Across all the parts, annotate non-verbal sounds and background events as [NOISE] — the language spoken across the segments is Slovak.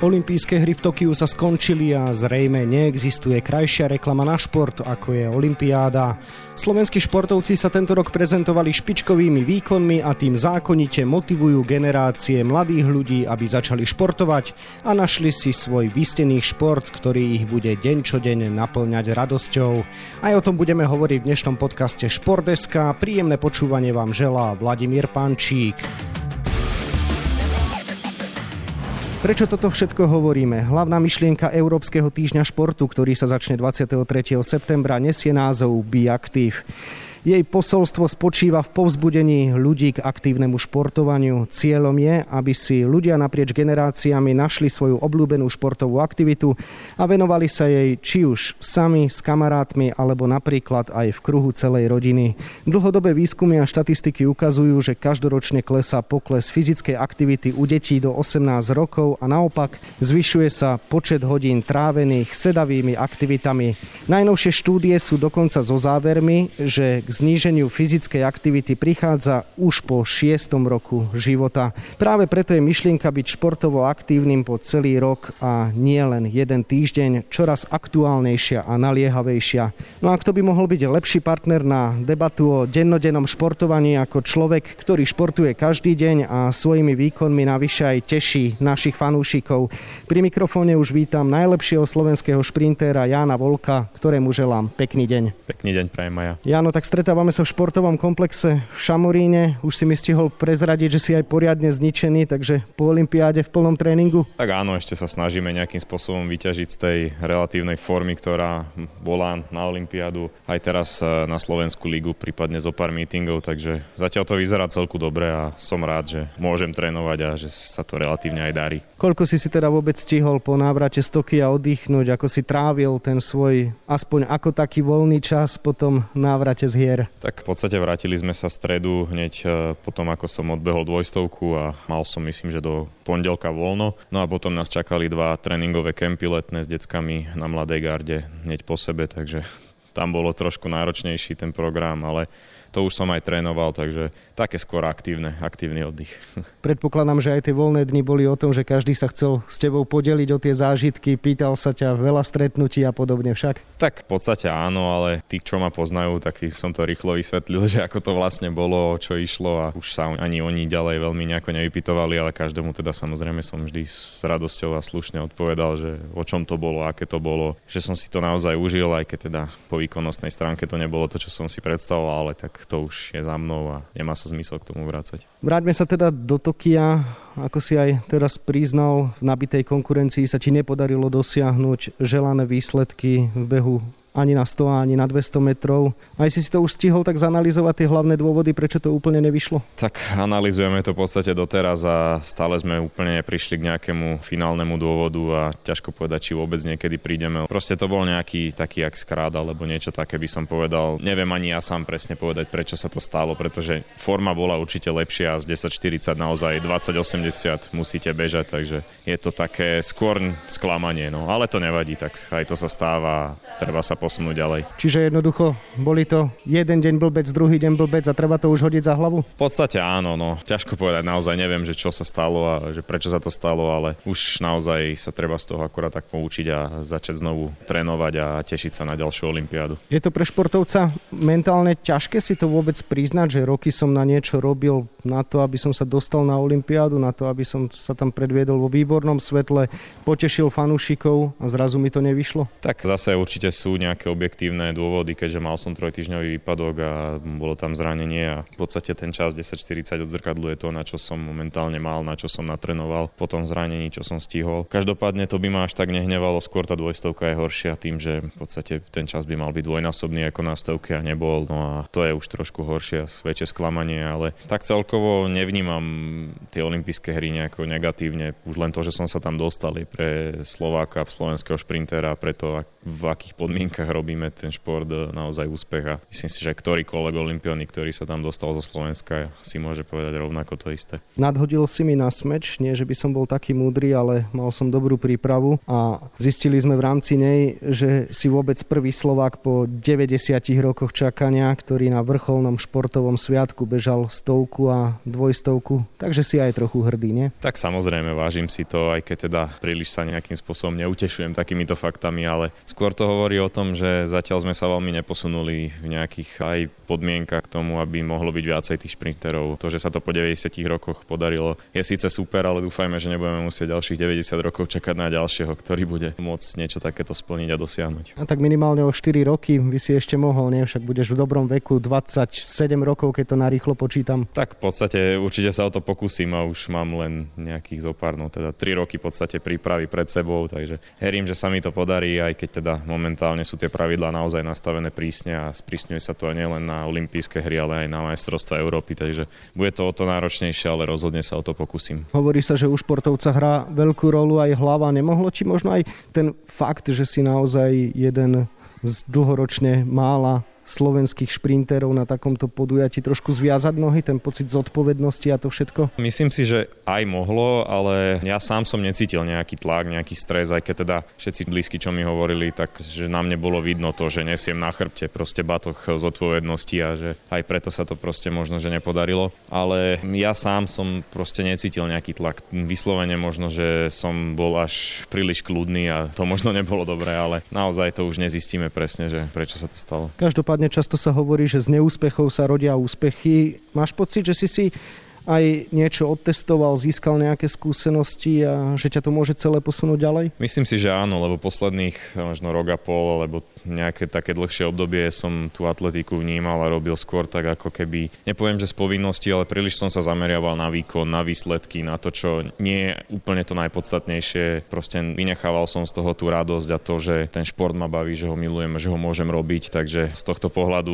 Olympijské hry v Tokiu sa skončili a zrejme neexistuje krajšia reklama na šport, ako je Olympiáda. Slovenskí športovci sa tento rok prezentovali špičkovými výkonmi a tým zákonite motivujú generácie mladých ľudí, aby začali športovať a našli si svoj vystený šport, ktorý ich bude deň čo deň naplňať radosťou. Aj o tom budeme hovoriť v dnešnom podcaste Športeska. Príjemné počúvanie vám želá Vladimír Pančík. Prečo toto všetko hovoríme? Hlavná myšlienka Európskeho týždňa športu, ktorý sa začne 23. septembra, nesie názov Be Active. Jej posolstvo spočíva v povzbudení ľudí k aktívnemu športovaniu. Cieľom je, aby si ľudia naprieč generáciami našli svoju obľúbenú športovú aktivitu a venovali sa jej či už sami s kamarátmi alebo napríklad aj v kruhu celej rodiny. Dlhodobé výskumy a štatistiky ukazujú, že každoročne klesá pokles fyzickej aktivity u detí do 18 rokov a naopak zvyšuje sa počet hodín trávených sedavými aktivitami. Najnovšie štúdie sú dokonca so závermi, že k zníženiu fyzickej aktivity prichádza už po šiestom roku života. Práve preto je myšlienka byť športovo aktívnym po celý rok a nie len jeden týždeň čoraz aktuálnejšia a naliehavejšia. No a kto by mohol byť lepší partner na debatu o dennodennom športovaní ako človek, ktorý športuje každý deň a svojimi výkonmi navyše aj teší našich fanúšikov. Pri mikrofóne už vítam najlepšieho slovenského šprintéra Jána Volka, ktorému želám pekný deň. Pekný deň, prajem Maja. Jano, tak stretávame sa v športovom komplexe v Šamoríne. Už si mi stihol prezradiť, že si aj poriadne zničený, takže po olympiáde v plnom tréningu? Tak áno, ešte sa snažíme nejakým spôsobom vyťažiť z tej relatívnej formy, ktorá bola na olympiádu aj teraz e, na Slovensku ligu, prípadne zo pár meetingov, takže zatiaľ to vyzerá celku dobre a som rád, že môžem trénovať a že sa to relatívne aj darí. Koľko si si teda vôbec stihol po návrate z Tokia oddychnúť, ako si trávil ten svoj aspoň ako taký voľný čas po tom návrate z hier? Hier? Tak v podstate vrátili sme sa stredu hneď e, potom, ako som odbehol dvojstovku a mal som myslím, že do pondelka voľno. No a potom nás čakali dva tréningové kempy letné s deckami na Mladej garde hneď po sebe, takže tam bolo trošku náročnejší ten program, ale to už som aj trénoval, takže také skôr aktívne, aktívny oddych. [LAUGHS] Predpokladám, že aj tie voľné dni boli o tom, že každý sa chcel s tebou podeliť o tie zážitky, pýtal sa ťa veľa stretnutí a podobne však? Tak v podstate áno, ale tí, čo ma poznajú, tak som to rýchlo vysvetlil, [LAUGHS] že ako to vlastne bolo, čo išlo a už sa ani oni ďalej veľmi nejako nevypitovali, ale každému teda samozrejme som vždy s radosťou a slušne odpovedal, že o čom to bolo, aké to bolo, že som si to naozaj užil, aj keď teda po výkonnostnej stránke to nebolo to, čo som si predstavoval, ale tak to už je za mnou a nemá sa zmysel k tomu vrácať. Vráťme sa teda do Tokia. Ako si aj teraz priznal, v nabitej konkurencii sa ti nepodarilo dosiahnuť želané výsledky v behu ani na 100, ani na 200 metrov. Aj si si to už stihol tak zanalizovať tie hlavné dôvody, prečo to úplne nevyšlo? Tak analizujeme to v podstate doteraz a stále sme úplne neprišli k nejakému finálnemu dôvodu a ťažko povedať, či vôbec niekedy prídeme. Proste to bol nejaký taký jak skrát alebo niečo také by som povedal. Neviem ani ja sám presne povedať, prečo sa to stalo, pretože forma bola určite lepšia a z 10.40 naozaj 20.80 musíte bežať, takže je to také skôr sklamanie, no ale to nevadí, tak aj to sa stáva, treba sa posunúť ďalej. Čiže jednoducho boli to jeden deň blbec, druhý deň blbec a treba to už hodiť za hlavu? V podstate áno, no ťažko povedať, naozaj neviem, že čo sa stalo a že prečo sa to stalo, ale už naozaj sa treba z toho akorát tak poučiť a začať znovu trénovať a tešiť sa na ďalšiu olympiádu. Je to pre športovca mentálne ťažké si to vôbec priznať, že roky som na niečo robil na to, aby som sa dostal na olympiádu, na to, aby som sa tam predviedol vo výbornom svetle, potešil fanúšikov a zrazu mi to nevyšlo? Tak zase určite sú nejaké nejaké objektívne dôvody, keďže mal som trojtyžňový výpadok a bolo tam zranenie a v podstate ten čas 10.40 odzrkadluje to, na čo som momentálne mal, na čo som natrenoval po tom zranení, čo som stihol. Každopádne to by ma až tak nehnevalo, skôr tá dvojstovka je horšia tým, že v podstate ten čas by mal byť dvojnásobný ako na stovke a nebol, no a to je už trošku horšie a väčšie sklamanie, ale tak celkovo nevnímam tie olympijské hry nejako negatívne, už len to, že som sa tam dostal pre Slováka, slovenského šprintera, preto v akých podmienkach robíme ten šport e, naozaj úspech a myslím si, že ktorýkoľvek olimpiónik, ktorý sa tam dostal zo Slovenska, si môže povedať rovnako to isté. Nadhodil si mi na smeč, nie že by som bol taký múdry, ale mal som dobrú prípravu a zistili sme v rámci nej, že si vôbec prvý Slovák po 90 rokoch čakania, ktorý na vrcholnom športovom sviatku bežal stovku a dvojstovku, takže si aj trochu hrdý, nie? Tak samozrejme, vážim si to, aj keď teda príliš sa nejakým spôsobom neutešujem takýmito faktami, ale skôr to hovorí o tom, že zatiaľ sme sa veľmi neposunuli v nejakých aj podmienkach k tomu, aby mohlo byť viacej tých šprinterov. To, že sa to po 90 rokoch podarilo, je síce super, ale dúfajme, že nebudeme musieť ďalších 90 rokov čakať na ďalšieho, ktorý bude môcť niečo takéto splniť a dosiahnuť. A tak minimálne o 4 roky by si ešte mohol, nie? Však budeš v dobrom veku, 27 rokov, keď to narýchlo počítam. Tak v podstate určite sa o to pokúsim a už mám len nejakých zopár, no teda 3 roky v podstate prípravy pred sebou, takže herím, že sa mi to podarí, aj keď teda momentálne sú tie pravidlá naozaj nastavené prísne a sprísňuje sa to nielen na olympijské hry, ale aj na majstrovstva Európy, takže bude to o to náročnejšie, ale rozhodne sa o to pokúsim. Hovorí sa, že u športovca hrá veľkú rolu aj hlava. Nemohlo ti možno aj ten fakt, že si naozaj jeden z dlhoročne mála slovenských šprinterov na takomto podujatí trošku zviazať nohy, ten pocit zodpovednosti a to všetko? Myslím si, že aj mohlo, ale ja sám som necítil nejaký tlak, nejaký stres, aj keď teda všetci blízky, čo mi hovorili, tak že na mne bolo vidno to, že nesiem na chrbte proste batoh zodpovednosti a že aj preto sa to proste možno, že nepodarilo. Ale ja sám som proste necítil nejaký tlak. Vyslovene možno, že som bol až príliš kľudný a to možno nebolo dobré, ale naozaj to už nezistíme presne, že prečo sa to stalo. Každopádne Každopádne často sa hovorí, že z neúspechov sa rodia úspechy. Máš pocit, že si si aj niečo odtestoval, získal nejaké skúsenosti a že ťa to môže celé posunúť ďalej? Myslím si, že áno, lebo posledných možno rok a pol, alebo nejaké také dlhšie obdobie som tú atletiku vnímal a robil skôr tak ako keby, nepoviem, že z povinnosti, ale príliš som sa zameriaval na výkon, na výsledky, na to, čo nie je úplne to najpodstatnejšie. Proste vynechával som z toho tú radosť a to, že ten šport ma baví, že ho milujem, že ho môžem robiť, takže z tohto pohľadu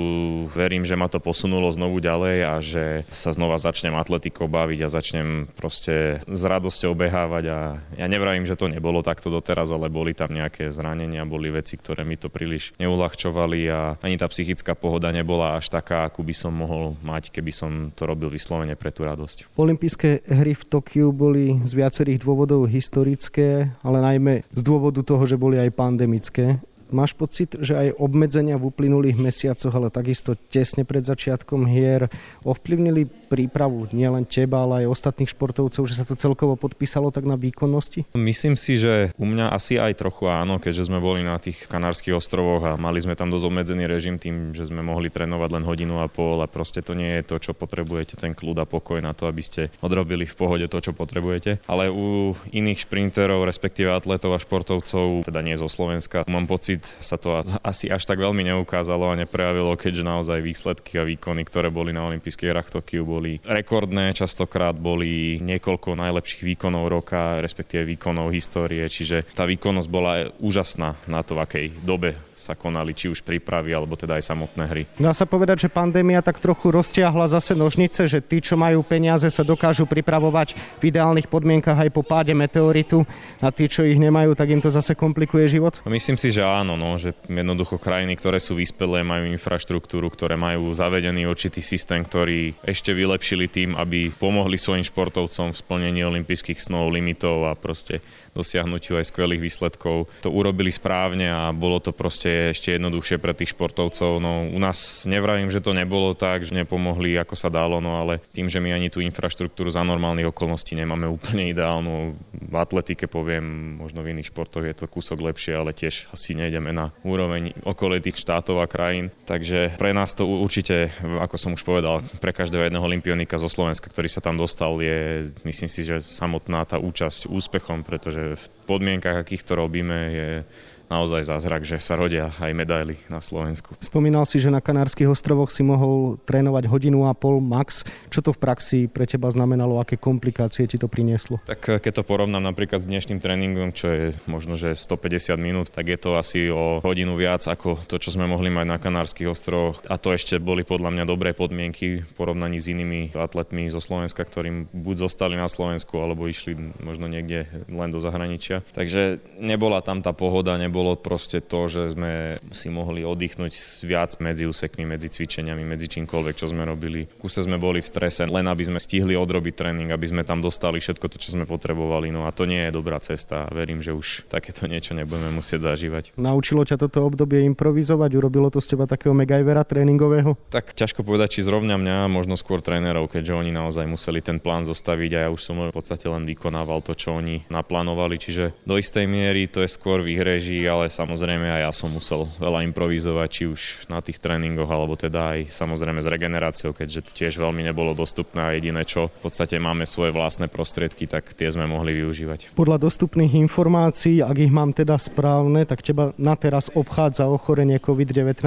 verím, že ma to posunulo znovu ďalej a že sa znova začnem atletikou atletikou baviť a začnem proste s radosťou behávať a ja nevravím, že to nebolo takto doteraz, ale boli tam nejaké zranenia, boli veci, ktoré mi to príliš neulahčovali a ani tá psychická pohoda nebola až taká, akú by som mohol mať, keby som to robil vyslovene pre tú radosť. Olympijské hry v Tokiu boli z viacerých dôvodov historické, ale najmä z dôvodu toho, že boli aj pandemické. Máš pocit, že aj obmedzenia v uplynulých mesiacoch, ale takisto tesne pred začiatkom hier ovplyvnili prípravu nielen teba, ale aj ostatných športovcov, že sa to celkovo podpísalo tak na výkonnosti? Myslím si, že u mňa asi aj trochu áno, keďže sme boli na tých Kanárskych ostrovoch a mali sme tam dosť obmedzený režim tým, že sme mohli trénovať len hodinu a pol a proste to nie je to, čo potrebujete, ten kľud a pokoj na to, aby ste odrobili v pohode to, čo potrebujete. Ale u iných šprinterov, respektíve atletov a športovcov, teda nie zo Slovenska, mám pocit, pocit sa to asi až tak veľmi neukázalo a neprejavilo, keďže naozaj výsledky a výkony, ktoré boli na olympijských hrách v Tokiu, boli rekordné, častokrát boli niekoľko najlepších výkonov roka, respektíve výkonov histórie, čiže tá výkonnosť bola úžasná na to, v akej dobe sa konali či už prípravy, alebo teda aj samotné hry. Dá sa povedať, že pandémia tak trochu roztiahla zase nožnice, že tí, čo majú peniaze, sa dokážu pripravovať v ideálnych podmienkach aj po páde meteoritu a tí, čo ich nemajú, tak im to zase komplikuje život? Myslím si, že áno, no, že jednoducho krajiny, ktoré sú vyspelé, majú infraštruktúru, ktoré majú zavedený určitý systém, ktorý ešte vylepšili tým, aby pomohli svojim športovcom v splnení olympijských snov, limitov a proste dosiahnutiu aj skvelých výsledkov. To urobili správne a bolo to proste ešte jednoduchšie pre tých športovcov. No, u nás nevravím, že to nebolo tak, že nepomohli ako sa dalo, no ale tým, že my ani tú infraštruktúru za normálnych okolností nemáme úplne ideálnu. V atletike poviem, možno v iných športoch je to kúsok lepšie, ale tiež asi nejdeme na úroveň okolitých štátov a krajín. Takže pre nás to určite, ako som už povedal, pre každého jedného olimpionika zo Slovenska, ktorý sa tam dostal, je myslím si, že samotná tá účasť úspechom, pretože v podmienkach, akých to robíme, je naozaj zázrak, že sa rodia aj medaily na Slovensku. Spomínal si, že na Kanárskych ostrovoch si mohol trénovať hodinu a pol max. Čo to v praxi pre teba znamenalo? Aké komplikácie ti to prinieslo? Tak eh, keď to porovnám napríklad s dnešným tréningom, čo je možno, že 150 minút, tak je to asi o hodinu viac ako to, čo sme mohli mať na Kanárskych ostrovoch. A to ešte boli podľa mňa dobré podmienky v porovnaní s inými atletmi zo Slovenska, ktorým buď zostali na Slovensku, alebo išli možno niekde len do zahraničia. Takže nebola tam tá pohoda, nebola bolo proste to, že sme si mohli oddychnúť viac medzi úsekmi, medzi cvičeniami, medzi čímkoľvek, čo sme robili. Kuse sme boli v strese, len aby sme stihli odrobiť tréning, aby sme tam dostali všetko to, čo sme potrebovali. No a to nie je dobrá cesta. Verím, že už takéto niečo nebudeme musieť zažívať. Naučilo ťa toto obdobie improvizovať? Urobilo to z teba takého megajvera tréningového? Tak ťažko povedať, či zrovna mňa, možno skôr trénerov, keďže oni naozaj museli ten plán zostaviť a ja už som v podstate len vykonával to, čo oni naplánovali. Čiže do istej miery to je skôr v ich režii, ale samozrejme aj ja som musel veľa improvizovať, či už na tých tréningoch, alebo teda aj samozrejme s regeneráciou, keďže to tiež veľmi nebolo dostupné a jediné, čo v podstate máme svoje vlastné prostriedky, tak tie sme mohli využívať. Podľa dostupných informácií, ak ich mám teda správne, tak teba na teraz obchádza ochorenie COVID-19.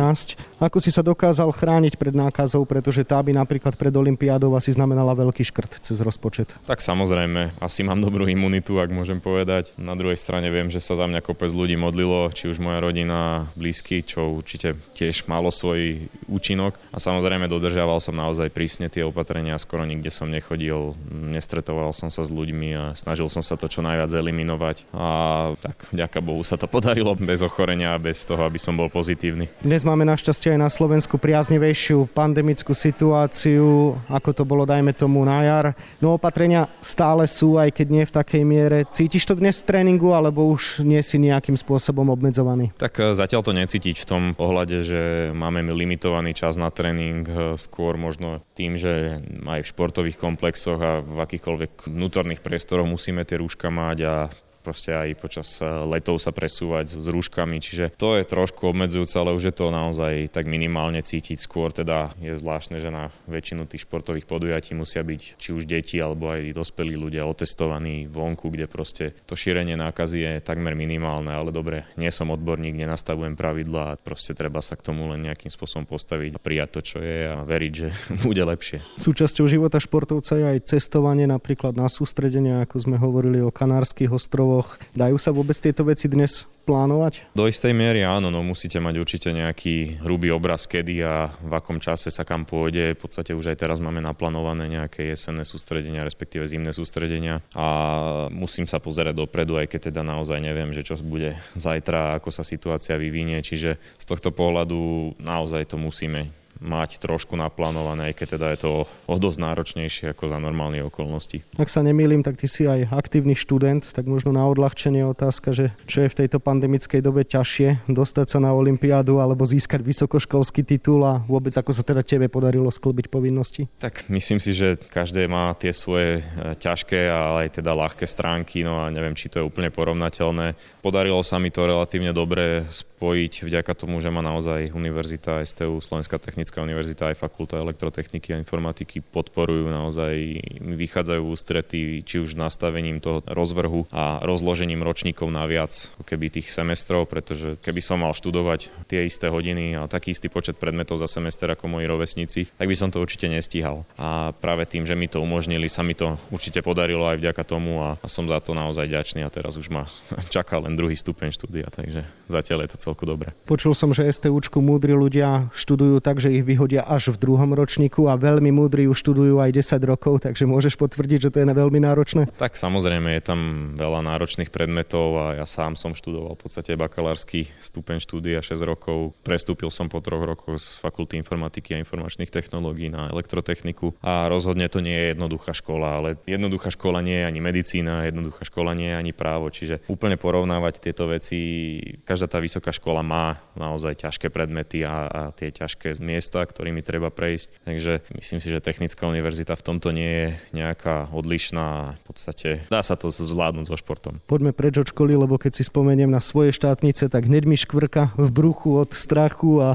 Ako si sa dokázal chrániť pred nákazou, pretože tá by napríklad pred Olympiádou asi znamenala veľký škrt cez rozpočet? Tak samozrejme, asi mám dobrú imunitu, ak môžem povedať. Na druhej strane viem, že sa za mňa kopec ľudí modlilo, či už moja rodina, blízky, čo určite tiež malo svoj účinok. A samozrejme dodržiaval som naozaj prísne tie opatrenia, skoro nikde som nechodil, nestretoval som sa s ľuďmi a snažil som sa to čo najviac eliminovať. A tak, ďaká Bohu sa to podarilo bez ochorenia a bez toho, aby som bol pozitívny. Dnes máme našťastie aj na Slovensku priaznivejšiu pandemickú situáciu, ako to bolo dajme tomu na jar. No opatrenia stále sú, aj keď nie v takej miere. Cítiš to dnes v tréningu, alebo už nie si nejakým spôsobom obmedzovaný? Tak e, zatiaľ to necítiť v tom ohľade, že máme limitovaný čas na tréning, e, skôr možno tým, že aj v športových komplexoch a v akýchkoľvek vnútorných priestoroch musíme tie rúška mať a proste aj počas eh, letov sa presúvať s rúškami, čiže to je trošku obmedzujúce, ale už je to naozaj tak minimálne cítiť. Skôr teda je zvláštne, že na väčšinu tých športových podujatí musia byť či už deti alebo aj dospelí ľudia otestovaní vonku, kde proste to šírenie nákazy je takmer minimálne, ale dobre, nie som odborník, nenastavujem a proste treba sa k tomu len nejakým spôsobom postaviť a prijať to, čo je a veriť, že [LAUGHS] bude lepšie. Súčasťou života športovca je aj cestovanie napríklad na sústredenie, ako sme hovorili o Kanárskych ostrovoch rokoch. Dajú sa vôbec tieto veci dnes plánovať? Do istej miery áno, no musíte mať určite nejaký hrubý obraz, kedy a v akom čase sa kam pôjde. V podstate už aj teraz máme naplánované nejaké jesenné sústredenia, respektíve zimné sústredenia a musím sa pozerať dopredu, aj keď teda naozaj neviem, že čo bude zajtra, ako sa situácia vyvinie. Čiže z tohto pohľadu naozaj to musíme mať trošku naplánované, aj keď teda je to o dosť náročnejšie ako za normálne okolnosti. Ak sa nemýlim, tak ty si aj aktívny študent, tak možno na odľahčenie otázka, že čo je v tejto pandemickej dobe ťažšie, dostať sa na olympiádu alebo získať vysokoškolský titul a vôbec ako sa teda tebe podarilo sklbiť povinnosti? Tak myslím si, že každé má tie svoje e, ťažké, ale aj teda ľahké stránky, no a neviem, či to je úplne porovnateľné. Podarilo sa mi to relatívne dobre spojiť vďaka tomu, že ma naozaj Univerzita STU, Slovenská technická Technická univerzita aj fakulta elektrotechniky a informatiky podporujú naozaj, vychádzajú v ústretí či už nastavením toho rozvrhu a rozložením ročníkov na viac keby tých semestrov, pretože keby som mal študovať tie isté hodiny a taký istý počet predmetov za semester ako moji rovesníci, tak by som to určite nestíhal. A práve tým, že mi to umožnili, sa mi to určite podarilo aj vďaka tomu a, a som za to naozaj ďačný a teraz už ma [LAUGHS] čaká len druhý stupeň štúdia, takže zatiaľ je to celku dobre. Počul som, že STUčku múdri ľudia študujú tak, že ich vyhodia až v druhom ročníku a veľmi múdri už študujú aj 10 rokov, takže môžeš potvrdiť, že to je veľmi náročné? Tak samozrejme je tam veľa náročných predmetov a ja sám som študoval v podstate bakalársky stupeň štúdia 6 rokov. Prestúpil som po troch rokoch z fakulty informatiky a informačných technológií na elektrotechniku a rozhodne to nie je jednoduchá škola, ale jednoduchá škola nie je ani medicína, jednoduchá škola nie je ani právo, čiže úplne porovnávať tieto veci, každá tá vysoká škola má naozaj ťažké predmety a, a tie ťažké miesta miesta, ktorými treba prejsť. Takže myslím si, že Technická univerzita v tomto nie je nejaká odlišná. V podstate dá sa to zvládnuť so športom. Poďme preč od školy, lebo keď si spomeniem na svoje štátnice, tak hneď mi škvrka v bruchu od strachu a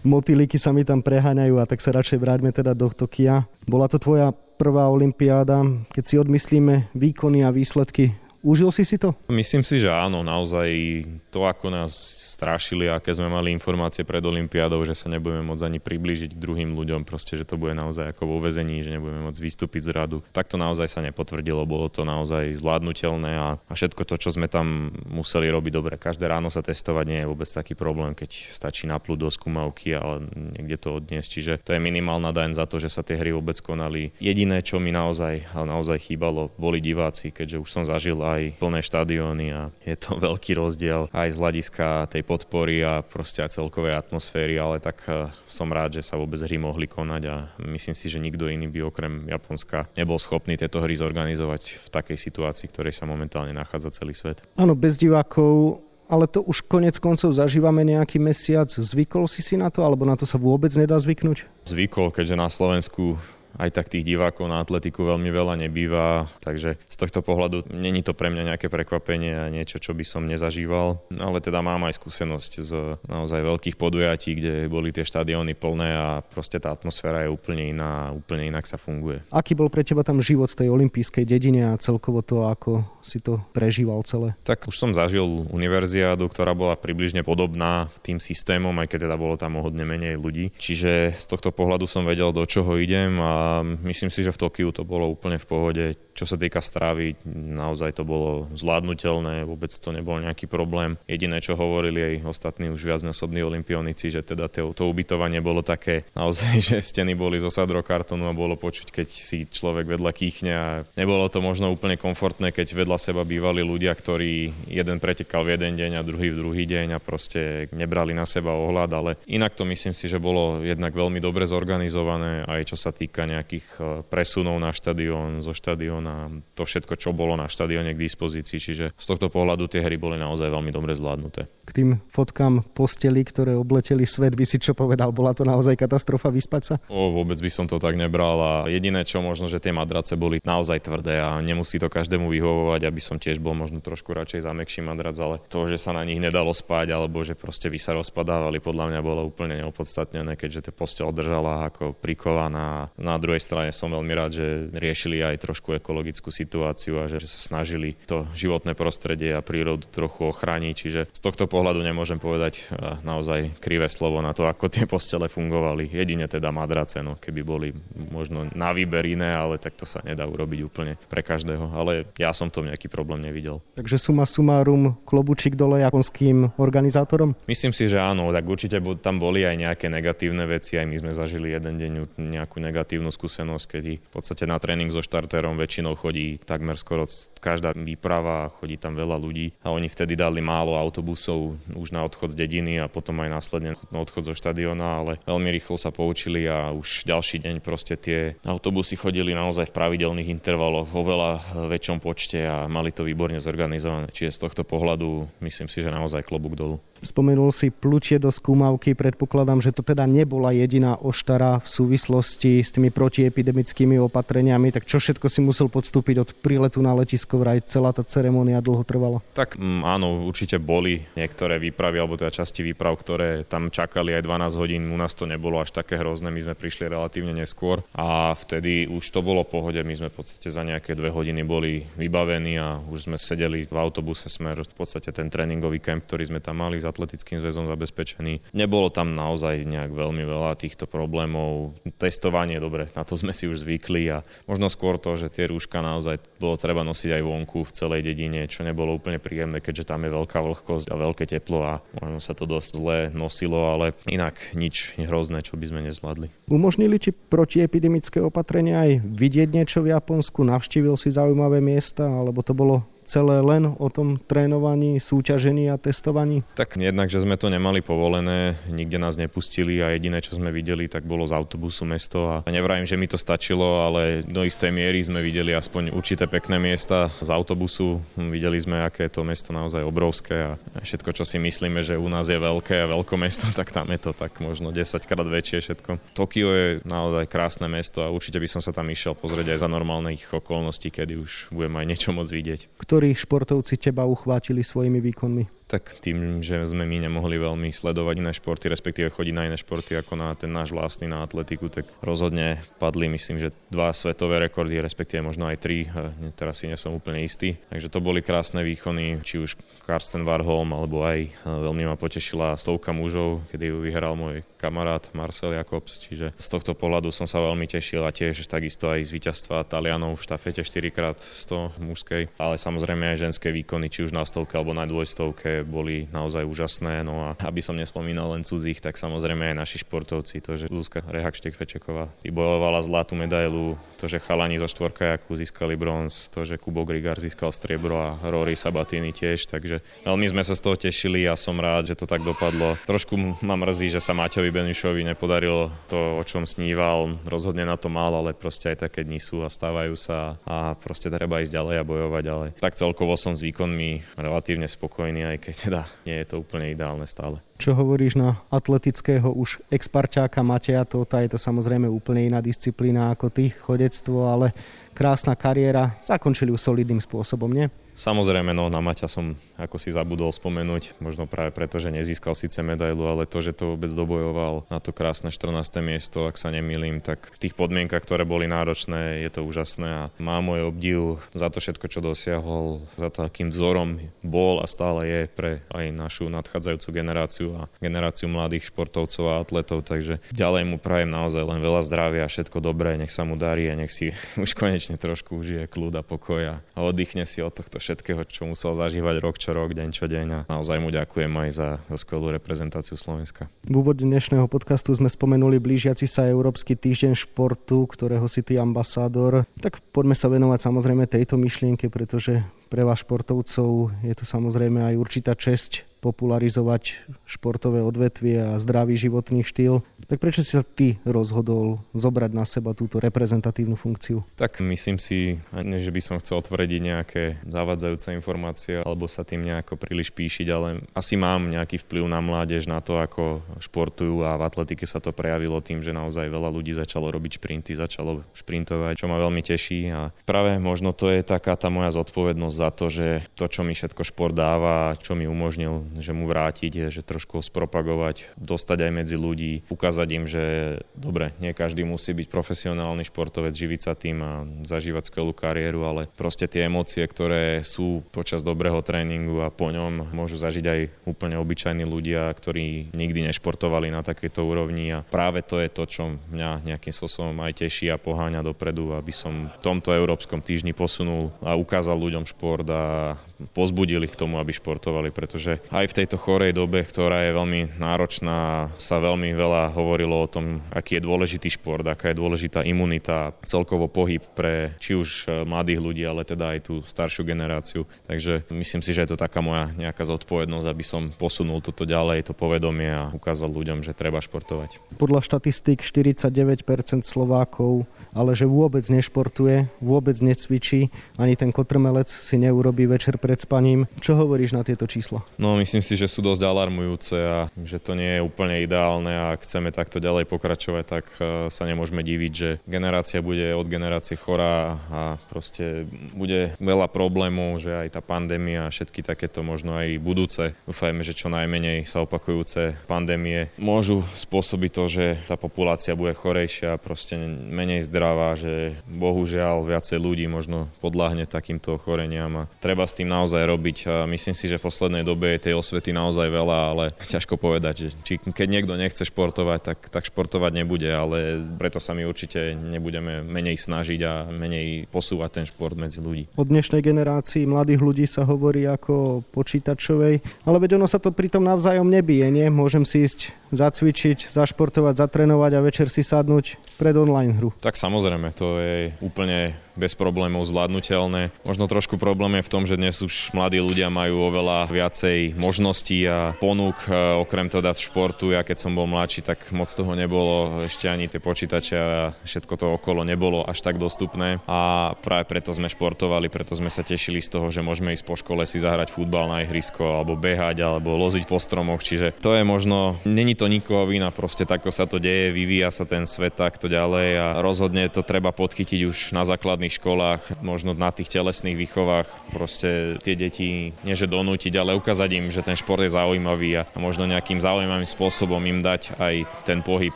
motýliky sa mi tam preháňajú a tak sa radšej vráťme teda do Tokia. Bola to tvoja prvá olimpiáda. Keď si odmyslíme výkony a výsledky, Užil si si to? Myslím si, že áno, naozaj to, ako nás strašili, aké sme mali informácie pred Olympiádou, že sa nebudeme môcť ani priblížiť k druhým ľuďom, proste, že to bude naozaj ako vo vezení, že nebudeme môcť vystúpiť z radu. Tak to naozaj sa nepotvrdilo, bolo to naozaj zvládnutelné a, a všetko to, čo sme tam museli robiť dobre. Každé ráno sa testovať nie je vôbec taký problém, keď stačí naplúť do skúmavky, ale niekde to odniesť. Čiže to je minimálna daň za to, že sa tie hry vôbec konali. Jediné, čo mi naozaj, ale naozaj chýbalo, boli diváci, keďže už som zažil aj naozaj plné štadióny a je to [LAUGHS] veľký rozdiel aj z hľadiska tej podpory a proste aj celkovej atmosféry, ale tak e, som rád, že sa vôbec hry mohli konať a myslím si, že nikto iný by okrem Japonska nebol schopný tieto hry zorganizovať v takej situácii, v ktorej sa momentálne nachádza celý svet. Áno, bez divákov ale to už konec koncov zažívame nejaký mesiac. Zvykol si si na to, alebo na to sa vôbec nedá zvyknúť? Zvykol, keďže na Slovensku aj tak tých divákov na atletiku veľmi veľa nebýva, takže z tohto pohľadu není to pre mňa nejaké prekvapenie a niečo, čo by som nezažíval, ale teda mám aj skúsenosť z naozaj veľkých podujatí, kde boli tie štadióny plné a proste tá atmosféra je úplne iná, úplne inak sa funguje. Aký bol pre teba tam život v tej olympijskej dedine a celkovo to, ako si to prežíval celé? Tak už som zažil univerziádu, ktorá bola približne podobná tým systémom, aj keď teda bolo tam o hodne menej ľudí. Čiže z tohto pohľadu som vedel, do čoho idem a myslím si, že v Tokiu to bolo úplne v pohode. Čo sa týka stravy, naozaj to bolo zvládnutelné, vôbec to nebol nejaký problém. Jediné, čo hovorili aj ostatní už viacnásobní olimpionici, že teda to, to ubytovanie bolo také naozaj, [LAUGHS] že steny boli zo sadrokartonu a bolo počuť, keď si človek vedľa kýchne a nebolo to možno úplne komfortné, keď vedľa seba bývali ľudia, ktorí jeden pretekal v jeden deň a druhý v druhý deň a proste nebrali na seba ohľad, ale inak to myslím si, že bolo jednak veľmi dobre zorganizované aj čo sa týka nejakých e, presunov na štadión, zo štadióna, to všetko, čo bolo na štadióne k dispozícii. Čiže z tohto pohľadu tie hry boli naozaj veľmi dobre zvládnuté. K tým fotkám posteli, ktoré obleteli svet, by si čo povedal? Bola to naozaj katastrofa vyspať sa? O, vôbec by som to tak nebral a jediné čo možno, že tie madrace boli naozaj tvrdé a nemusí to každému vyhovovať, aby som tiež bol možno trošku radšej za mekší madrac, ale to, že sa na nich nedalo spať alebo že proste by sa rozpadávali, podľa mňa bolo úplne neopodstatnené, keďže tie postel držala ako prikovaná. Na druhej strane som veľmi rád, že riešili aj trošku ekologickú situáciu a že sa snažili to životné prostredie a prírodu trochu ochrániť. Čiže z tohto pohľadu nemôžem povedať eh, naozaj krivé slovo na to, ako tie postele fungovali. Jedine teda madrace, no, keby boli možno na výber iné, ale tak to sa nedá urobiť úplne pre každého. Ale ja som v tom nejaký problém nevidel. Takže suma sumárum, klobučík dole japonským organizátorom? Myslím si, že áno, tak určite tam boli aj nejaké negatívne veci, aj my sme zažili jeden deň nejakú negatívnu skúsenosť, kedy v podstate na tréning so štarterom väčšinou chodí takmer skoro každá výprava, chodí tam veľa ľudí a oni vtedy dali málo autobusov už na odchod z dediny a potom aj následne na odchod zo štadiona, ale veľmi rýchlo sa poučili a už ďalší deň proste tie autobusy chodili naozaj v pravidelných intervaloch vo veľa väčšom počte a mali to výborne zorganizované. Čiže z tohto pohľadu myslím si, že naozaj klobúk dolu. Spomenul si plutie do skúmavky, predpokladám, že to teda nebola jediná oštara v súvislosti s tými protiepidemickými opatreniami, tak čo všetko si musel podstúpiť od príletu na letisko, vraj celá tá ceremonia dlho trvala? Tak m, mm, áno, určite boli niektoré výpravy, alebo teda časti výprav, ktoré tam čakali aj 12 hodín, u nás to nebolo až také hrozné, my sme prišli relatívne neskôr a vtedy už to bolo pohode, my sme v podstate za nejaké dve hodiny boli vybavení a už sme sedeli v autobuse. Smer v podstate ten tréningový kemp, ktorý sme tam mali atletickým zväzom zabezpečený. Nebolo tam naozaj nejak veľmi veľa týchto problémov. Testovanie, dobre, na to sme si už zvykli a možno skôr to, že tie rúška naozaj bolo treba nosiť aj vonku v celej dedine, čo nebolo úplne príjemné, keďže tam je veľká vlhkosť a veľké teplo a možno sa to dosť zle nosilo, ale inak nič hrozné, čo by sme nezvládli. Umožnili ti protiepidemické opatrenia aj vidieť niečo v Japonsku? Navštívil si zaujímavé miesta, alebo to bolo celé len o tom trénovaní, súťažení a testovaní? Tak jednak, že sme to nemali povolené, nikde nás nepustili a jediné, čo sme videli, tak bolo z autobusu mesto a nevrajím, že mi to stačilo, ale do istej miery sme videli aspoň určité pekné miesta z autobusu. Videli sme, aké je to mesto naozaj obrovské a všetko, čo si myslíme, že u nás je veľké a veľké mesto, [LAUGHS] tak tam je to tak možno 10 krát väčšie všetko. Tokio je naozaj krásne mesto a určite by som sa tam išiel pozrieť aj za normálnych okolností, kedy už budem aj niečo môcť vidieť. Kto ktorí športovci teba uchvátili svojimi výkonmi? Tak tým, že sme my nemohli veľmi sledovať iné športy, respektíve chodiť na iné športy ako na ten náš vlastný, na atletiku, tak rozhodne padli, myslím, že dva svetové rekordy, respektíve možno aj tri, teraz si nie som úplne istý. Takže to boli krásne výkony, či už Karsten Warholm, alebo aj veľmi ma potešila stovka mužov, kedy ju vyhral môj kamarát Marcel Jakobs, čiže z tohto pohľadu som sa veľmi tešil a tiež takisto aj z víťazstva Talianov v štafete 4x100 mužskej, ale samozrejme aj ženské výkony, či už na stovke alebo na dvojstovke boli naozaj úžasné. No a aby som nespomínal len cudzích, tak samozrejme aj naši športovci, to, že Zuzka Rehak Štekfečeková vybojovala zlatú medailu To, že chalani zo štvorkajaku získali bronz, to, že Kubo Grigar získal striebro a Rory Sabatini tiež, takže veľmi sme sa z toho tešili a som rád, že to tak dopadlo. Trošku ma mrzí, že sa Maťovi Benišovi nepodarilo to, o čom sníval. Rozhodne na to mal, ale proste aj také dni sú a stávajú sa a proste treba ísť ďalej a bojovať ďalej. Tak celkovo som s výkonmi relatívne spokojný, aj keď teda nie je to úplne ideálne stále. Čo hovoríš na atletického už exparťáka Mateja Tota, je to samozrejme úplne iná disciplína ako ty, chodectvo, ale krásna kariéra, zakončili ju solidným spôsobom, nie? Samozrejme, no na Maťa som ako si zabudol spomenúť, možno práve preto, že nezískal síce medailu, ale to, že to vôbec dobojoval na to krásne 14. miesto, ak sa nemýlim, tak v tých podmienkach, ktoré boli náročné, je to úžasné a má môj obdiv za to všetko, čo dosiahol, za to, akým vzorom bol a stále je pre aj našu nadchádzajúcu generáciu a generáciu mladých športovcov a atletov, takže ďalej mu prajem naozaj len veľa zdravia a všetko dobré, nech sa mu darí a nech si [LAUGHS] už konečne trošku užije kľud a pokoj a oddychne si od tohto všetkého, čo musel zažívať rok čo rok, deň čo deň a naozaj mu ďakujem aj za, za skvelú reprezentáciu Slovenska. V úvode dnešného podcastu sme spomenuli blížiaci sa Európsky týždeň športu, ktorého si ty ambasádor. Tak poďme sa venovať samozrejme tejto myšlienke, pretože pre vás športovcov je to samozrejme aj určitá česť popularizovať športové odvetvie a zdravý životný štýl. Tak prečo si sa ty rozhodol zobrať na seba túto reprezentatívnu funkciu? Tak myslím si, že by som chcel tvrdiť nejaké zavadzajúce informácie alebo sa tým nejako príliš píšiť, ale asi mám nejaký vplyv na mládež, na to, ako športujú a v atletike sa to prejavilo tým, že naozaj veľa ľudí začalo robiť šprinty, začalo šprintovať, čo ma veľmi teší a práve možno to je taká tá moja zodpovednosť za to, že to, čo mi všetko šport dáva, čo mi umožnil že mu vrátiť, že trošku spropagovať, dostať aj medzi ľudí, ukázať im, že dobre, nie každý musí byť profesionálny športovec, živiť sa tým a zažívať skvelú kariéru, ale proste tie emócie, ktoré sú počas dobrého tréningu a po ňom môžu zažiť aj úplne obyčajní ľudia, ktorí nikdy nešportovali na takejto úrovni a práve to je to, čo mňa nejakým spôsobom aj teší a poháňa dopredu, aby som v tomto európskom týždni posunul a ukázal ľuďom šport a pozbudili k tomu, aby športovali, pretože aj v tejto chorej dobe, ktorá je veľmi náročná, sa veľmi veľa hovorilo o tom, aký je dôležitý šport, aká je dôležitá imunita, celkovo pohyb pre či už e, mladých ľudí, ale teda aj tú staršiu generáciu. Takže myslím si, že je to taká moja nejaká zodpovednosť, aby som posunul toto ďalej, to povedomie a ukázal ľuďom, že treba športovať. Podľa štatistík 49% Slovákov ale že vôbec nešportuje, vôbec necvičí, ani ten kotrmelec si neurobí večer pred spaním. Čo hovoríš na tieto čísla? No myslím si, že sú dosť alarmujúce a že to nie je úplne ideálne a ak chceme takto ďalej pokračovať, tak e, sa nemôžeme diviť, že generácia bude od generácie chorá a proste bude veľa problémov, že aj tá pandémia a všetky takéto možno aj budúce, dúfajme, že čo najmenej sa opakujúce pandémie môžu spôsobiť to, že tá populácia bude chorejšia, proste menej zdravá, že bohužiaľ viacej ľudí možno podľahne takýmto ochoreniam a treba s tým naozaj robiť myslím si, že v poslednej dobe je tej osvety naozaj veľa, ale ťažko povedať, že či keď niekto nechce športovať, tak, tak športovať nebude, ale preto sa my určite nebudeme menej snažiť a menej posúvať ten šport medzi ľudí. O dnešnej generácii mladých ľudí sa hovorí ako počítačovej, ale veď ono sa to pritom navzájom nebije, nie? Môžem si ísť zacvičiť, zašportovať, zatrénovať a večer si sadnúť pred online hru. Tak samozrejme, to je úplne bez problémov zvládnutelné. Možno trošku problém je v tom, že dnes už mladí ľudia majú oveľa viacej možností a ponúk, e, okrem teda športu. Ja keď som bol mladší, tak moc toho nebolo, ešte ani tie počítače a všetko to okolo nebolo až tak dostupné a práve preto sme športovali, preto sme sa tešili z toho, že môžeme ísť po škole si zahrať futbal na ihrisko alebo behať alebo loziť po stromoch, čiže to je možno, není to nikoho vina, proste takto sa to deje, vyvíja sa ten svet takto ďalej a rozhodne to treba podchytiť už na základných základných školách, možno na tých telesných výchovách proste tie deti nie že donútiť, ale ukázať im, že ten šport je zaujímavý a možno nejakým zaujímavým spôsobom im dať aj ten pohyb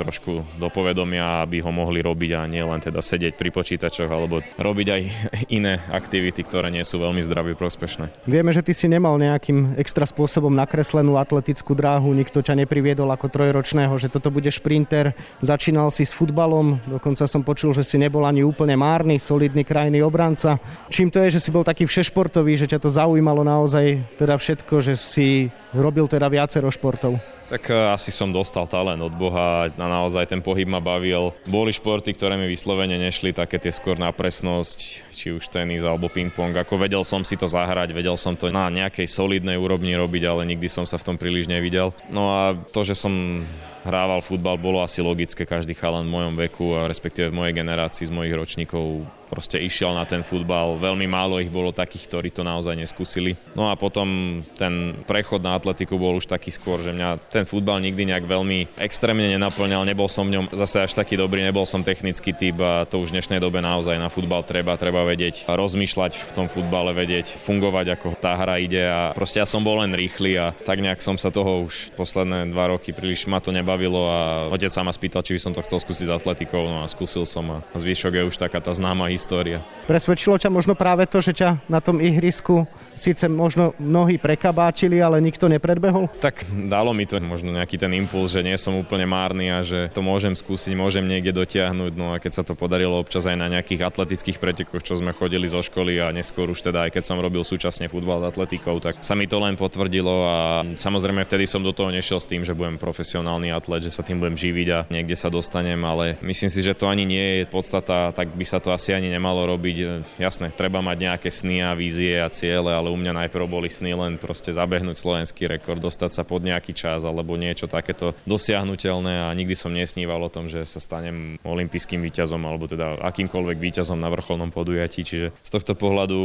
trošku do povedomia, aby ho mohli robiť a nie len teda sedieť pri počítačoch alebo robiť aj [LAUGHS] iné aktivity, ktoré nie sú veľmi zdraví prospešné. Vieme, že ty si nemal nejakým extra spôsobom nakreslenú atletickú dráhu, nikto ťa nepriviedol ako trojročného, že toto bude šprinter, začínal si s futbalom, dokonca som počul, že si nebol ani úplne márny, solidný krajný obranca. Čím to je, že si bol taký všešportový, že ťa to zaujímalo naozaj teda všetko, že si robil teda viacero športov? Tak e, asi som dostal talent od Boha a naozaj ten pohyb ma bavil. Boli športy, ktoré mi vyslovene nešli, také tie skôr na presnosť, či už tenis alebo ping-pong. Ako vedel som si to zahrať, vedel som to na nejakej solidnej úrovni robiť, ale nikdy som sa v tom príliš nevidel. No a to, že som hrával futbal, bolo asi logické, každý chalan v mojom veku a respektíve v mojej generácii z mojich ročníkov proste išiel na ten futbal. Veľmi málo ich bolo takých, ktorí to naozaj neskúsili. No a potom ten prechod na atletiku bol už taký skôr, že mňa ten futbal nikdy nejak veľmi extrémne nenaplňal. Nebol som v ňom zase až taký dobrý, nebol som technický typ a to už v dnešnej dobe naozaj na futbal treba, treba vedieť rozmýšľať v tom futbale, vedieť fungovať, ako tá hra ide a proste ja som bol len rýchly a tak nejak som sa toho už posledné dva roky príliš ma to nebavilo a otec sa ma spýtal, či by som to chcel skúsiť s atletikou, no a skúsil som a zvyšok je už taká tá známa história. Presvedčilo ťa možno práve to, že ťa na tom ihrisku síce možno mnohí prekabátili, ale nikto nepredbehol? Tak dalo mi to možno nejaký ten impuls, že nie som úplne márny a že to môžem skúsiť, môžem niekde dotiahnuť. No a keď sa to podarilo občas aj na nejakých atletických pretekoch, čo sme chodili zo školy a neskôr už teda aj keď som robil súčasne futbal s atletikou, tak sa mi to len potvrdilo a samozrejme vtedy som do toho nešiel s tým, že budem profesionálny atlet, že sa tým budem živiť a niekde sa dostanem, ale myslím si, že to ani nie je podstata, tak by sa to asi ani nemalo robiť. Jasné, treba mať nejaké sny a vízie a ciele, ale u mňa najprv boli sny len proste zabehnúť slovenský rekord, dostať sa pod nejaký čas alebo niečo takéto dosiahnutelné a nikdy som nesníval o tom, že sa stanem olympijským víťazom alebo teda akýmkoľvek víťazom na vrcholnom podujatí, čiže z tohto pohľadu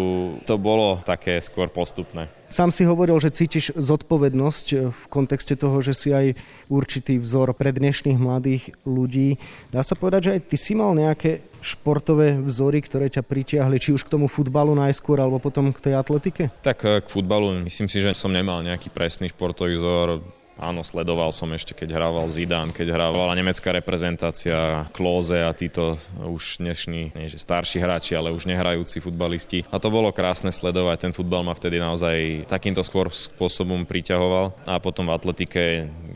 to bolo také skôr postupné. Sám si hovoril, že cítiš zodpovednosť v kontexte toho, že si aj určitý vzor pre dnešných mladých ľudí. Dá sa povedať, že aj ty si mal nejaké športové vzory, ktoré ťa pritiahli, či už k tomu futbalu najskôr, alebo potom k tej atletike? Tak eh, k futbalu myslím si, že som nemal nejaký presný športový vzor Áno, sledoval som ešte, keď hrával Zidane, keď hrávala nemecká reprezentácia, Klóze a títo už dnešní, nie že starší hráči, ale už nehrajúci futbalisti. A to bolo krásne sledovať, ten futbal ma vtedy naozaj takýmto skôr spôsobom priťahoval. A potom v atletike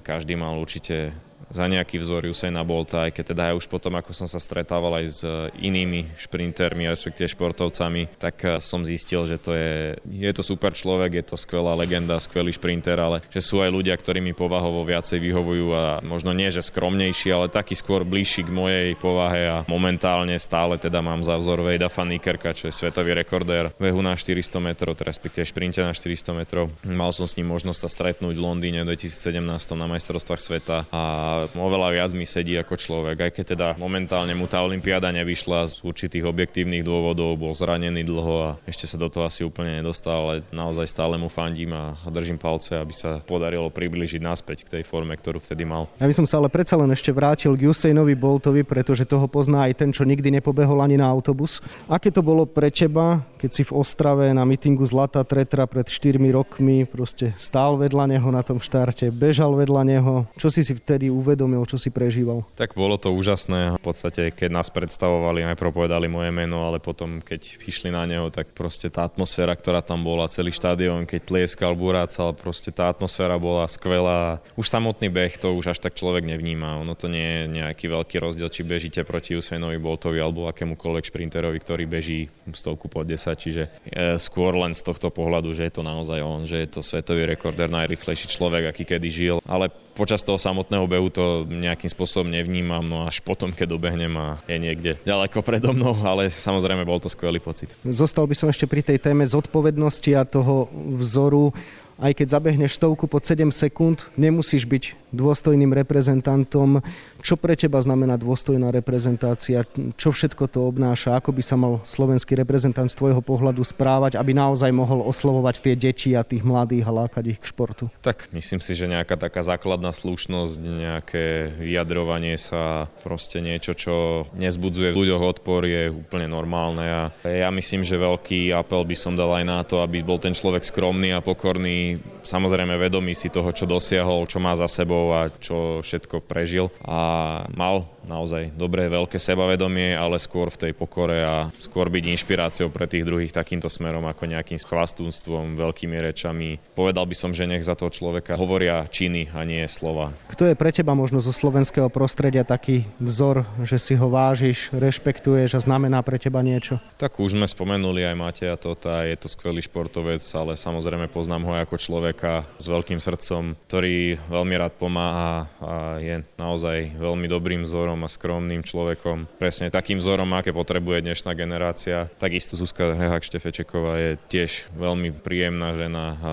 každý mal určite za nejaký vzor Usaina Bolta, aj keď teda aj už potom, ako som sa stretával aj s inými šprintermi, respektíve športovcami, tak eh, som zistil, že to je, je to super človek, je to skvelá legenda, skvelý šprinter, ale že sú aj ľudia, ktorí mi povahovo viacej vyhovujú a možno nie, že skromnejší, ale taký skôr bližší k mojej povahe a momentálne stále teda mám za vzor Vejda Fanikerka, čo je svetový rekordér vehu na 400 metrov, teda respektíve šprinte na 400 metrov. Mal som s ním možnosť sa stretnúť v Londýne 2017 na majstrovstvách sveta a oveľa viac mi sedí ako človek. Aj keď teda momentálne mu tá olympiáda nevyšla z určitých objektívnych dôvodov, bol zranený dlho a ešte sa do toho asi úplne nedostal, ale naozaj stále mu fandím a držím palce, aby sa podarilo priblížiť naspäť k tej forme, ktorú vtedy mal. Ja by som sa ale predsa len ešte vrátil k Usainovi Boltovi, pretože toho pozná aj ten, čo nikdy nepobehol ani na autobus. Aké to bolo pre teba, keď si v Ostrave na mítingu Zlata Tretra pred 4 rokmi proste stál vedľa neho na tom štarte, bežal vedľa neho. Čo si si vtedy uvedomil? Uvedomil, čo si prežíval? Tak bolo to úžasné. V podstate, keď nás predstavovali, najprv povedali moje meno, ale potom, keď išli na neho, tak proste tá atmosféra, ktorá tam bola, celý štadión, keď tlieskal, burácal, proste tá atmosféra bola skvelá. Už samotný beh to už až tak človek nevníma. Ono to nie je nejaký veľký rozdiel, či bežíte proti Usainovi Boltovi alebo akémukoľvek šprinterovi, ktorý beží stovku pod 10, čiže je skôr len z tohto pohľadu, že je to naozaj on, že je to svetový rekorder, najrychlejší človek, aký kedy žil. Ale počas toho samotného behu to nejakým spôsobom nevnímam, no až potom, keď dobehnem a je niekde ďaleko predo mnou, ale samozrejme bol to skvelý pocit. Zostal by som ešte pri tej téme zodpovednosti a toho vzoru aj keď zabehneš stovku pod 7 sekúnd, nemusíš byť dôstojným reprezentantom. Čo pre teba znamená dôstojná reprezentácia? Čo všetko to obnáša? Ako by sa mal slovenský reprezentant z tvojho pohľadu správať, aby naozaj mohol oslovovať tie deti a tých mladých a lákať ich k športu? Tak myslím si, že nejaká taká základná slušnosť, nejaké vyjadrovanie sa, proste niečo, čo nezbudzuje v ľuďoch odpor, je úplne normálne. A ja myslím, že veľký apel by som dal aj na to, aby bol ten človek skromný a pokorný me samozrejme vedomý si toho, čo dosiahol, čo má za sebou a čo všetko prežil a mal naozaj dobré veľké sebavedomie, ale skôr v tej pokore a skôr byť inšpiráciou pre tých druhých takýmto smerom ako nejakým chvastúnstvom, veľkými rečami. Povedal by som, že nech za toho človeka hovoria činy a nie slova. Kto je pre teba možno zo slovenského prostredia taký vzor, že si ho vážiš, rešpektuješ a znamená pre teba niečo? Tak už sme spomenuli aj Mateja Tota, je to skvelý športovec, ale samozrejme poznám ho ako ako človeka s veľkým srdcom, ktorý veľmi rád pomáha a je naozaj veľmi dobrým vzorom a skromným človekom. Presne takým vzorom, aké potrebuje dnešná generácia. Takisto Zuzka Rehák Štefečeková je tiež veľmi príjemná žena a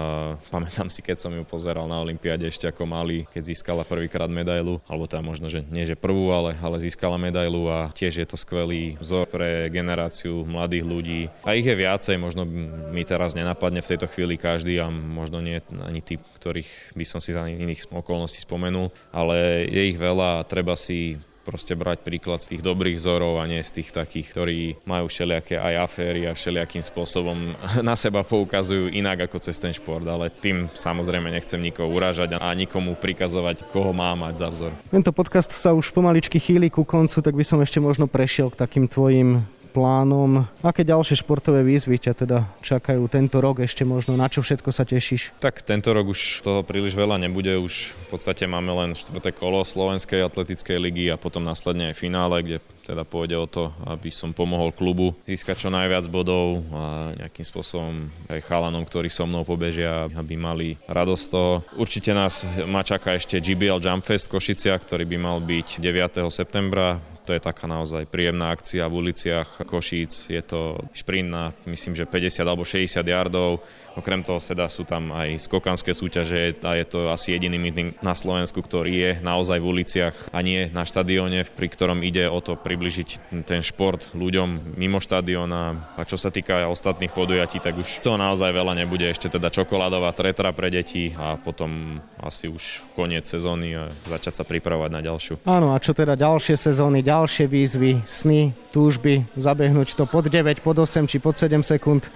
pamätám si, keď som ju pozeral na Olympiáde ešte ako malý, keď získala prvýkrát medailu, alebo teda možno, že nie že prvú, ale, ale získala medailu a tiež je to skvelý vzor pre generáciu mladých ľudí. A ich je viacej, možno mi teraz nenapadne v tejto chvíli každý a možno nie ani tí, ktorých by som si za iných okolností spomenul, ale je ich veľa a treba si proste brať príklad z tých dobrých vzorov a nie z tých takých, ktorí majú všelijaké aj aféry a všelijakým spôsobom [LAUGHS] na seba poukazujú inak ako cez ten šport, ale tým samozrejme nechcem nikoho uražať a nikomu prikazovať, koho má mať za vzor. Tento podcast sa už pomaličky chýli ku koncu, tak by som ešte možno prešiel k takým tvojim plánom. Aké ďalšie športové výzvy ťa teda čakajú tento rok ešte možno? Na čo všetko sa tešíš? Tak tento rok už toho príliš veľa nebude. Už v podstate máme len štvrté kolo Slovenskej atletickej ligy a potom následne aj finále, kde teda pôjde o to, aby som pomohol klubu získať čo najviac bodov a nejakým spôsobom aj chalanom, ktorí so mnou pobežia, aby mali radosť toho. Určite nás ma čaká ešte GBL Jump Fest Košicia, ktorý by mal byť 9. septembra to je taká naozaj príjemná akcia v uliciach Košíc. Je to šprint na myslím, že 50 alebo 60 yardov. Okrem toho teda sú tam aj skokanské súťaže a je to asi jediný meeting na Slovensku, ktorý je naozaj v uliciach a nie na štadióne, pri ktorom ide o to približiť ten šport ľuďom mimo štadióna. A čo sa týka ostatných podujatí, tak už to naozaj veľa nebude. Ešte teda čokoládová tretra pre deti a potom asi už koniec sezóny a začať sa pripravovať na ďalšiu. Áno, a čo teda ďalšie sezóny, ďalšie výzvy, sny, túžby, zabehnúť to pod 9, pod 8 či pod 7 sekúnd?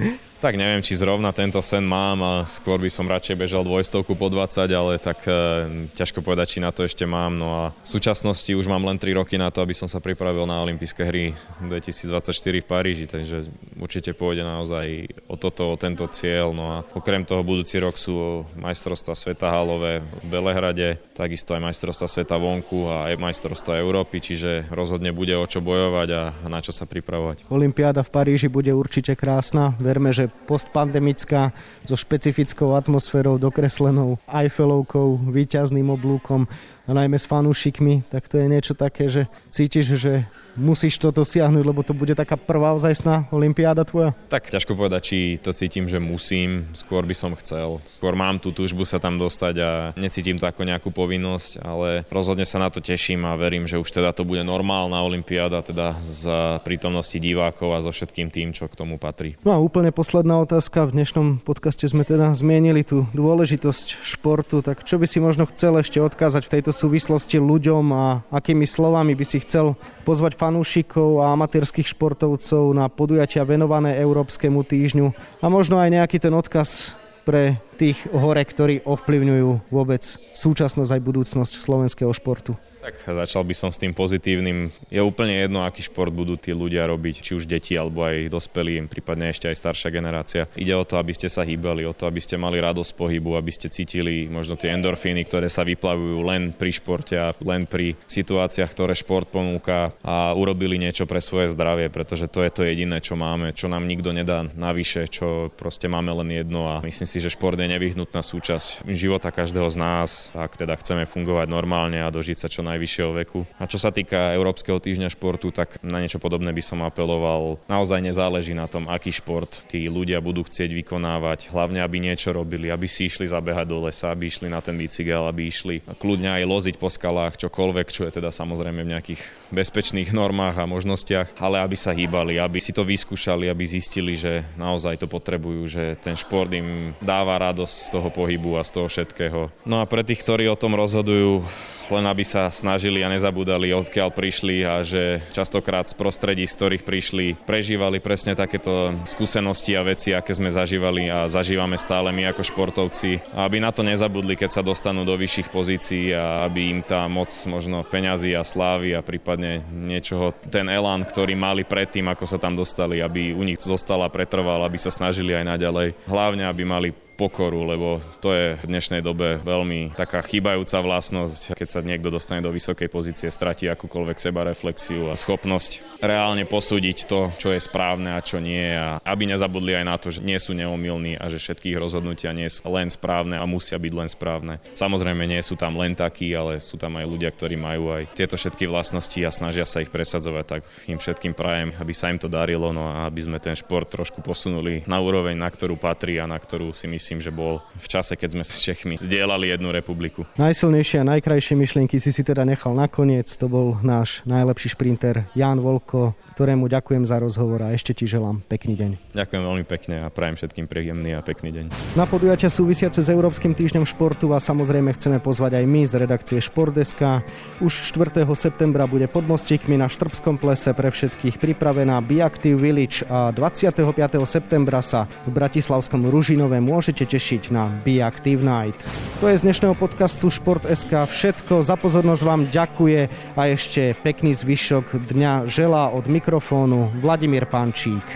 Tak neviem, či zrovna tento sen mám a skôr by som radšej bežal dvojstovku po 20, ale tak e, ťažko povedať, či na to ešte mám. No a v súčasnosti už mám len 3 roky na to, aby som sa pripravil na olympijské hry 2024 v Paríži, takže určite pôjde naozaj o toto, o tento cieľ. No a okrem toho budúci rok sú majstrovstva sveta halové v Belehrade, takisto aj majstrovstva sveta vonku a aj majstrovstva Európy, čiže rozhodne bude o čo bojovať a na čo sa pripravovať. Olympiáda v Paríži bude určite krásna. Verme, že postpandemická so špecifickou atmosférou dokreslenou Eiffelovkou, výťazným oblúkom a najmä s fanúšikmi, tak to je niečo také, že cítiš, že musíš to dosiahnuť, lebo to bude taká prvá ozajstná olimpiáda tvoja? Tak ťažko povedať, či to cítim, že musím, skôr by som chcel. Skôr mám tú túžbu sa tam dostať a necítim to ako nejakú povinnosť, ale rozhodne sa na to teším a verím, že už teda to bude normálna olimpiáda, teda za prítomnosti divákov a so všetkým tým, čo k tomu patrí. No a úplne posledná otázka. V dnešnom podcaste sme teda zmienili tú dôležitosť športu, tak čo by si možno chcel ešte odkázať v tejto súvislosti ľuďom a akými slovami by si chcel pozvať fanúšikov a amatérských športovcov na podujatia venované Európskemu týždňu a možno aj nejaký ten odkaz pre tých hore, ktorí ovplyvňujú vôbec súčasnosť aj budúcnosť slovenského športu. Tak začal by som s tým pozitívnym. Je úplne jedno, aký šport budú tí ľudia robiť, či už deti alebo aj dospelí, prípadne ešte aj staršia generácia. Ide o to, aby ste sa hýbali, o to, aby ste mali radosť pohybu, aby ste cítili možno tie endorfíny, ktoré sa vyplavujú len pri športe a len pri situáciách, ktoré šport ponúka a urobili niečo pre svoje zdravie, pretože to je to jediné, čo máme, čo nám nikto nedá navyše, čo proste máme len jedno a myslím si, že šport je nevyhnutná súčasť života každého z nás, ak teda chceme fungovať normálne a dožiť sa čo najvyššieho veku. A čo sa týka Európskeho týždňa športu, tak na niečo podobné by som apeloval. Naozaj nezáleží na tom, aký šport tí ľudia budú chcieť vykonávať, hlavne aby niečo robili, aby si išli zabehať do lesa, aby išli na ten bicykel, aby išli kľudne aj loziť po skalách, čokoľvek, čo je teda samozrejme v nejakých bezpečných normách a možnostiach, ale aby sa hýbali, aby si to vyskúšali, aby zistili, že naozaj to potrebujú, že ten šport im dáva radosť z toho pohybu a z toho všetkého. No a pre tých, ktorí o tom rozhodujú, len aby sa snažili a nezabúdali, odkiaľ prišli a že častokrát z prostredí, z ktorých prišli, prežívali presne takéto skúsenosti a veci, aké sme zažívali a zažívame stále my ako športovci. Aby na to nezabudli, keď sa dostanú do vyšších pozícií a aby im tá moc možno peňazí a slávy a prípadne niečoho, ten elán, ktorý mali predtým, ako sa tam dostali, aby u nich zostala, pretrval, aby sa snažili aj naďalej. Hlavne, aby mali pokoru, lebo to je v dnešnej dobe veľmi taká chýbajúca vlastnosť, keď sa niekto dostane do vysokej pozície, stratí akúkoľvek sebareflexiu a schopnosť reálne posúdiť to, čo je správne a čo nie. A aby nezabudli aj na to, že nie sú neomilní a že všetkých rozhodnutia nie sú len správne a musia byť len správne. Samozrejme nie sú tam len takí, ale sú tam aj ľudia, ktorí majú aj tieto všetky vlastnosti a snažia sa ich presadzovať, tak im všetkým prajem, aby sa im to darilo, no a aby sme ten šport trošku posunuli na úroveň, na ktorú patrí a na ktorú si myslím, že bol v čase, keď sme s Čechmi zdieľali jednu republiku. Najsilnejšie a najkrajšie myšlienky si si teda nechal nakoniec. To bol náš najlepší šprinter Jan Volko, ktorému ďakujem za rozhovor a ešte ti želám pekný deň. Ďakujem veľmi pekne a prajem všetkým príjemný a pekný deň. Na podujatia súvisiace s Európskym týždňom športu vás samozrejme chceme pozvať aj my z redakcie Športdeska. Už 4. septembra bude pod mostíkmi na Štrbskom plese pre všetkých pripravená Biactive Village a 25. septembra sa v Bratislavskom Ružinove môžete tešiť na Biactive Night. To je z dnešného podcastu Šport.sk všetko. Za pozornosť vám ďakuje a ešte pekný zvyšok dňa želá od mikrofónu Vladimír Pančík.